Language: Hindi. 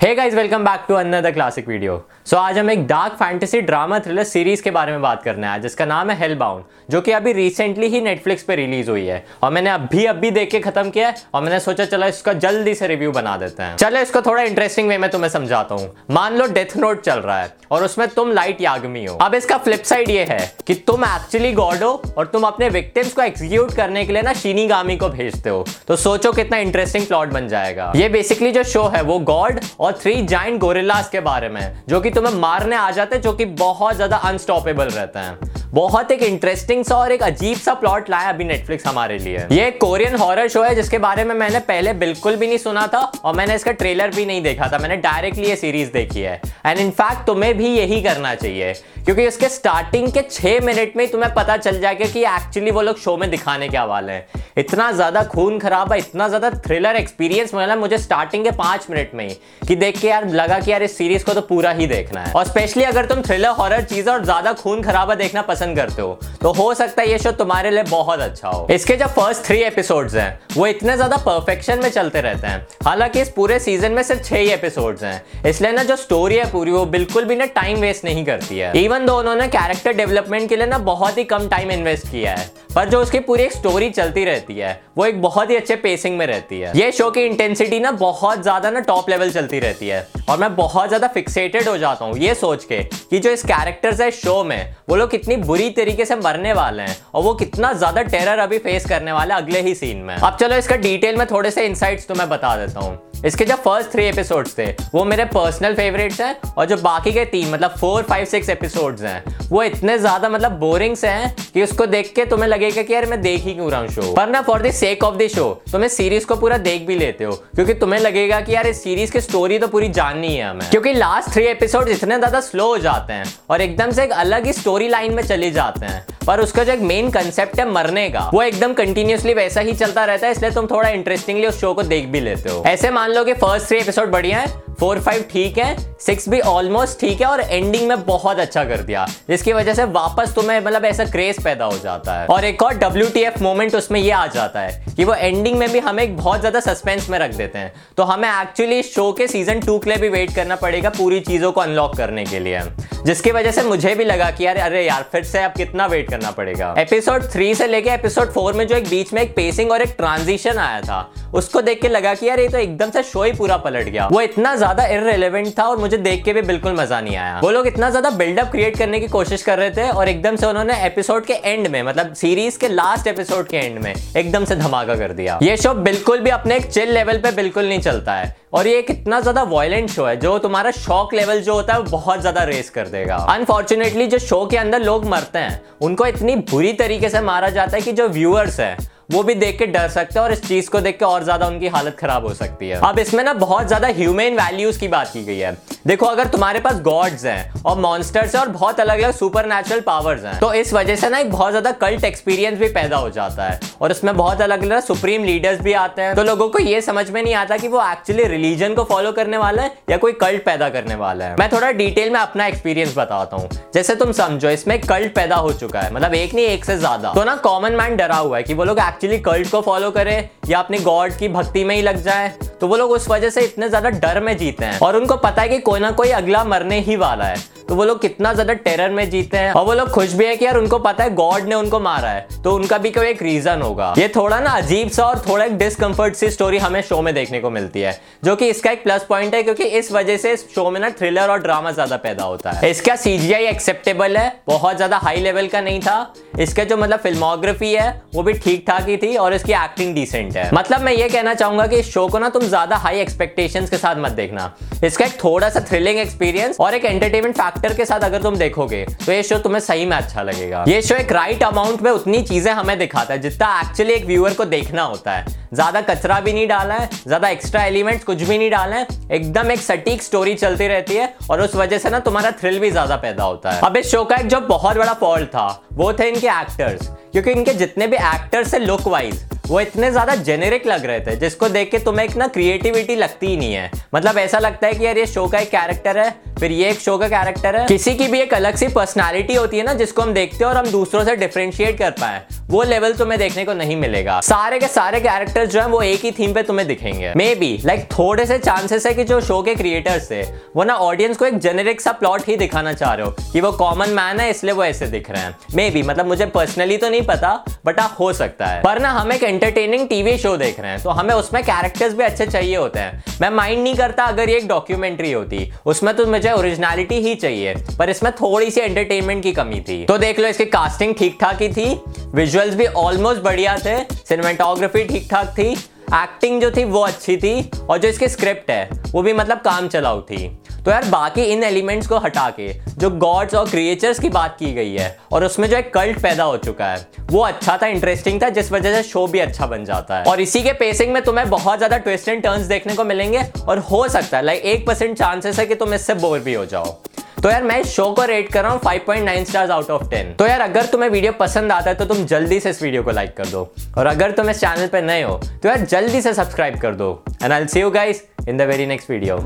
Hey guys welcome back to another classic video so आज हम एक dark fantasy drama thriller series के बारे में बात करने आए जिसका नाम है हेल बाउंड जो कि अभी रिसेंटली ही नेटफ्लिक्स पे रिलीज़ हुई है। और मैंने अभी अभी देख के खत्म किया है, और मैंने सोचा, चला इसका जल्दी से रिव्यू बना देते हैं। चलो इसको थोड़ा इंटरेस्टिंग वे में तुम्हें समझाता हूँ। मान लो डेथ नोट चल रहा है, और उसमें तुम लाइट यागमी हो। अब इसका फ्लिप साइड ये है कि तुम एक्चुअली गॉड हो, और तुम अपने विक्टिम्स को एग्जीक्यूट करने के लिए ना शीनी गामी को भेजते हो। तो सोचो कितना इंटरेस्टिंग प्लॉट बन जाएगा। ये बेसिकली जो शो है, वो गॉड और थ्री जाइंट गोरिल्लास के बारे में, जो कि तुम्हें मारने आ जाते हैं, जो कि बहुत ज़्यादा अनस्टॉपेबल रहते हैं। बहुत एक इंटरेस्टिंग सा और एक अजीब सा प्लॉट लाया अभी नेटफ्लिक्स हमारे लिए। ये कोरियन हॉरर शो है, जिसके बारे में मैंने पहले बिल्कुल भी नहीं सुना था और मैंने इसका ट्रेलर भी नहीं देखा था। मैंने डायरेक्टली ये सीरीज़ देखी है। एंड इनफैक्ट तुम्हें भी यही करना चाहिए, क्योंकि उसके स्टार्टिंग के छह मिनट में तुम्हें पता चल जाएगा कि एक्चुअली वो लोग शो में दिखाने के वाले हैं। इतना ज़्यादा खून खराब है, इतना ज़्यादा थ्रिलर एक्सपीरियंस मिला मुझे स्टार्टिंग के पाँच मिनट में ही, कि देख के यार लगा कि यार इस सीरीज़ को तो पूरा ही देखना है। और स्पेशली अगर तुम थ्रिलर हॉरर चीज़ और ज़्यादा खून खराबा देखना पसंद करते हो। तो हो सकता है ये शो तुम्हारे लिए बहुत अच्छा हो। इसके जो फ़र्स्ट थ्री एपिसोड्स हैं, वो इतने ज़्यादा परफेक्शन में चलते रहते हैं। हालाँकि इस पूरे सीज़न में सिर्फ़ छह ही एपिसोड्स हैं। इसलिए ना जो स्टोरी है पूरी, वो बिल्कुल भी ना टाइम वेस्ट नहीं करती है। इवन दो उन्होंने कैरेक्टर डेवलपमेंट के लिए ना बहुत ही कम टाइम इन्वेस्ट किया है। पर जो उसकी पूरी एक स्टोरी चलती रहती है, वो एक बहुत ही अच्छे पेसिंग में रहती है। ये शो की इंटेंसिटी ना बहुत ज़्यादा ना टॉप लेवल चलती रहती है। और मैं बहुत ज़्यादा फिक्सेटेड हो जाता हूँ ये सोच के कि जो इस कैरेक्टर्स है शो में, वो लोग कितनी बुरी तरीके से मरने वाले हैं और वो कितना ज़्यादा टेरर अभी फेस करने वाले अगले ही सीन में। अब चलो इसका डिटेल में थोड़े से इंसाइट्स तो मैं बता देता हूँ। इसके जो फ़र्स्ट थ्री एपिसोड्स थे, वो मेरे पर्सनल फेवरेट्स हैं और जो बाकी के तीन मतलब फोर फाइव सिक्स एपिसोड्स हैं, वो इतने ज़्यादा मतलब बोरिंग से हैं कि उसको देख के तुम्हें लगेगा कि यार मैं देख ही क्यों रहा हूँ शो पर ना for the sake of the show तुम्हें सीरीज़ को पूरा देख भी लेते हो, क्योंकि तुम्हें लगेगा कि यार इस सीरीज़ की स्टोरी तो पूरी जाननी है हमें। क्योंकि लास्ट थ्री एपिसोड इतने ज़्यादा स्लो हो जाते हैं और एकदम से एक अलग ही स्टोरी लाइन में चले जाते हैं। पर उसका जो मेन कंसेप्ट है मरने का, वो एकदम कंटिन्यूसली वैसा ही चलता रहता है, इसलिए तुम थोड़ा इंटरेस्टिंगली उस शो को देख भी लेते हो। ऐसे मान लो कि फ़र्स्ट थ्री एपिसोड बढ़िया है फोर, फाइव ठीक है, सिक्स भी ऑलमोस्ट ठीक है और एंडिंग में बहुत अच्छा कर दिया। जिसकी वजह से वापस तुम्हें मतलब ऐसा क्रेज पैदा हो जाता है। और एक और डब्ल्यू टी एफ़ मोमेंट उसमें ये आ जाता है कि वो एंडिंग में भी हमें एक बहुत ज़्यादा सस्पेंस में रख देते हैं। तो हमें एक्चुअली शो के सीज़न टू के लिए भी वेट करना पड़ेगा पूरी चीज़ों को अनलॉक करने के लिए। जिसकी वजह से मुझे भी लगा कि यार, अरे यार, फिर से अब कितना वेट करना पड़ेगा। एपिसोड थ्री से लेके एपिसोड फोर में जो एक बीच में एक पेसिंग और एक ट्रांजिशन आया था, उसको देख के लगा कि यार, ये तो एकदम से शो ही पूरा पलट गया। वो इतना ज़्यादा इरेलीवेंट था और मुझे देख के भी बिल्कुल मज़ा नहीं आया। वो लोग इतना ज़्यादा बिल्डअप क्रिएट करने की कोशिश कर रहे थे और एकदम से उन्होंने एपिसोड के एंड में मतलब सीरीज़ के लास्ट एपिसोड के एंड में, एकदम से धमाका कर दिया। ये शो बिल्कुल भी अपने एक चिल लेवल पे बिल्कुल नहीं चलता है। और ये कितना ज़्यादा वायलेंट शो है, जो तुम्हारा शॉक लेवल जो होता है, वो बहुत ज़्यादा रेस कर देगा। अनफॉर्चुनेटली जो शो के अंदर लोग मरते हैं, उनको इतनी बुरी तरीके से मारा जाता है कि जो व्यूअर्स है वो भी देख के डर सकते हैं और इस चीज़ को देख के और ज़्यादा उनकी हालत खराब हो सकती है। अब इसमें ना बहुत ज़्यादा ह्यूमेन वैल्यूज़ की बात की गई है। देखो, अगर तुम्हारे पास गॉड्स हैं और मॉन्स्टर्स हैं और बहुत अलग अलग सुपर नेचुरल पावर्स हैं तो इस वजह से ना एक बहुत ज़्यादा कल्ट एक्सपीरियंस भी पैदा हो जाता है और इसमें बहुत अलग अलग सुप्रीम लीडर्स भी आते हैं। तो लोगों को ये समझ में नहीं आता कि वो एक्चुअली रिलीजन को फॉलो करने वाला है या कोई कल्ट पैदा करने वाला है। मैं थोड़ा डिटेल में अपना एक्सपीरियंस बताता हूँ। जैसे तुम समझो, इसमें कल्ट पैदा हो चुका है मतलब एक नहीं, एक से ज़्यादा। तो ना कॉमन मैन डरा हुआ है कि वो लोग एक्चुअली कल्ट को फॉलो करें या अपनी गॉड की भक्ति में ही लग जाए। तो वो लोग उस वजह से इतने ज़्यादा डर में जीते हैं और उनको पता है कि कोई ना कोई अगला मरने ही वाला है। तो वो लोग कितना ज़्यादा टेरर में जीते हैं। और वो लोग खुश भी है कि यार, उनको पता है गॉड ने उनको मारा है। तो उनका भी कोई एक रीजन होगा। ये थोड़ा ना अजीब सा और थोड़ा एक डिस्कम्फर्ट सी स्टोरी हमें शो में देखने को मिलती है, जो कि इसका एक प्लस पॉइंट है, क्योंकि इस वजह से इस शो में ना थ्रिलर और ड्रामा ज़्यादा पैदा होता है। इसका सीजीआई एक्सेप्टेबल है, बहुत ज़्यादा हाई लेवल का नहीं था। इसके जो मतलब फिल्मोग्राफी है, वो भी ठीक ठाक ही थी और इसकी एक्टिंग डिसेंट है। मतलब मैं ये कहना चाहूँगा कि इस शो को ना तुम ज़्यादा हाई एक्सपेक्टेशंस के साथ मत देखना। इसका एक थोड़ा सा थ्रिलिंग एक्सपीरियंस और एक एंटरटेनमेंट फैक्टर के साथ अगर तुम देखोगे तो ये शो तुम्हें सही में अच्छा लगेगा। ये शो एक राइट अमाउंट में उतनी चीज़ें हमें दिखाता है, जितना एक्चुअली एक व्यूअर को देखना होता है। ज़्यादा कचरा भी नहीं डाला है, ज़्यादा एक्स्ट्रा एलिमेंट्स कुछ भी नहीं डाला है, एकदम एक सटीक स्टोरी चलती रहती है, और उस वजह से ना तुम्हारा थ्रिल भी ज़्यादा पैदा होता है। अब इस शो का एक जो बहुत बड़ा फॉल्ट था, वो थे इनके एक्टर्स क्योंकि इनके जितने भी एक्टर्स है लुक वाइज वो इतने ज़्यादा जेनेरिक लग रहे थे, जिसको देख के तुम्हें एक ना क्रिएटिविटी लगती ही नहीं है। मतलब ऐसा लगता है कि यार ये शो का एक कैरेक्टर है फिर ये एक शो का कैरेक्टर है। किसी की भी एक अलग सी पर्सनैलिटी होती है ना, जिसको हम देखते हैं और हम दूसरों से डिफ्रेंशिएट कर पाए। वो लेवल तुम्हें देखने को नहीं मिलेगा। सारे के सारे कैरेक्टर्स जो है, वो एक ही थीम पे तुम्हें दिखेंगे। मे बी लाइक थोड़े से चांसेस है कि जो शो के क्रिएटर्स थे, वो ना ऑडियंस को एक जेनेरिक सा प्लॉट ही दिखाना चाह रहे हो कि वो कॉमन मैन है, इसलिए वो ऐसे दिख रहे हैं। मे बी मतलब मुझे पर्सनली तो नहीं पता बट हाँ हो सकता है। पर ना, हम एक एंटरटेनिंग टीवी शो देख रहे हैं तो हमें उसमें कैरेक्टर्स भी अच्छे चाहिए होते हैं। मैं माइंड नहीं करता अगर ये एक डॉक्यूमेंट्री होती। उसमें तो मुझे ओरिजिनलिटी ही चाहिए, पर इसमें थोड़ी सी एंटरटेनमेंट की कमी थी। तो देख लो, इसकी कास्टिंग ठीक ठाक ही थी विजुअल्स भी ऑलमोस्ट बढ़िया थे सिनेमाटोग्राफी ठीक ठाक थी एक्टिंग जो थी वो अच्छी थी और जो इसकी स्क्रिप्ट है, वो भी मतलब काम चलाऊ थी। तो यार बाकी इन एलिमेंट्स को हटा के जो गॉड्स और क्रिएचर्स की बात की गई है और उसमें जो एक कल्ट पैदा हो चुका है, वो अच्छा था इंटरेस्टिंग था, जिस वजह से शो भी अच्छा बन जाता है। और इसी के पेसिंग में तुम्हें बहुत ज़्यादा ट्विस्ट एंड टर्न्स देखने को मिलेंगे और हो सकता है लाइक एक परसेंट चांसेस है कि तुम इससे बोर भी हो जाओ। तो यार मैं शो को रेट कर रहा हूँ 5.9 स्टार्स आउट ऑफ़ टेन तो यार अगर तुम्हें वीडियो पसंद आता है तो तुम जल्दी से इस वीडियो को लाइक कर दो। और अगर तुम इस चैनल पर नए हो तो यार जल्दी से सब्सक्राइब कर दो। And I see you guys in the very next video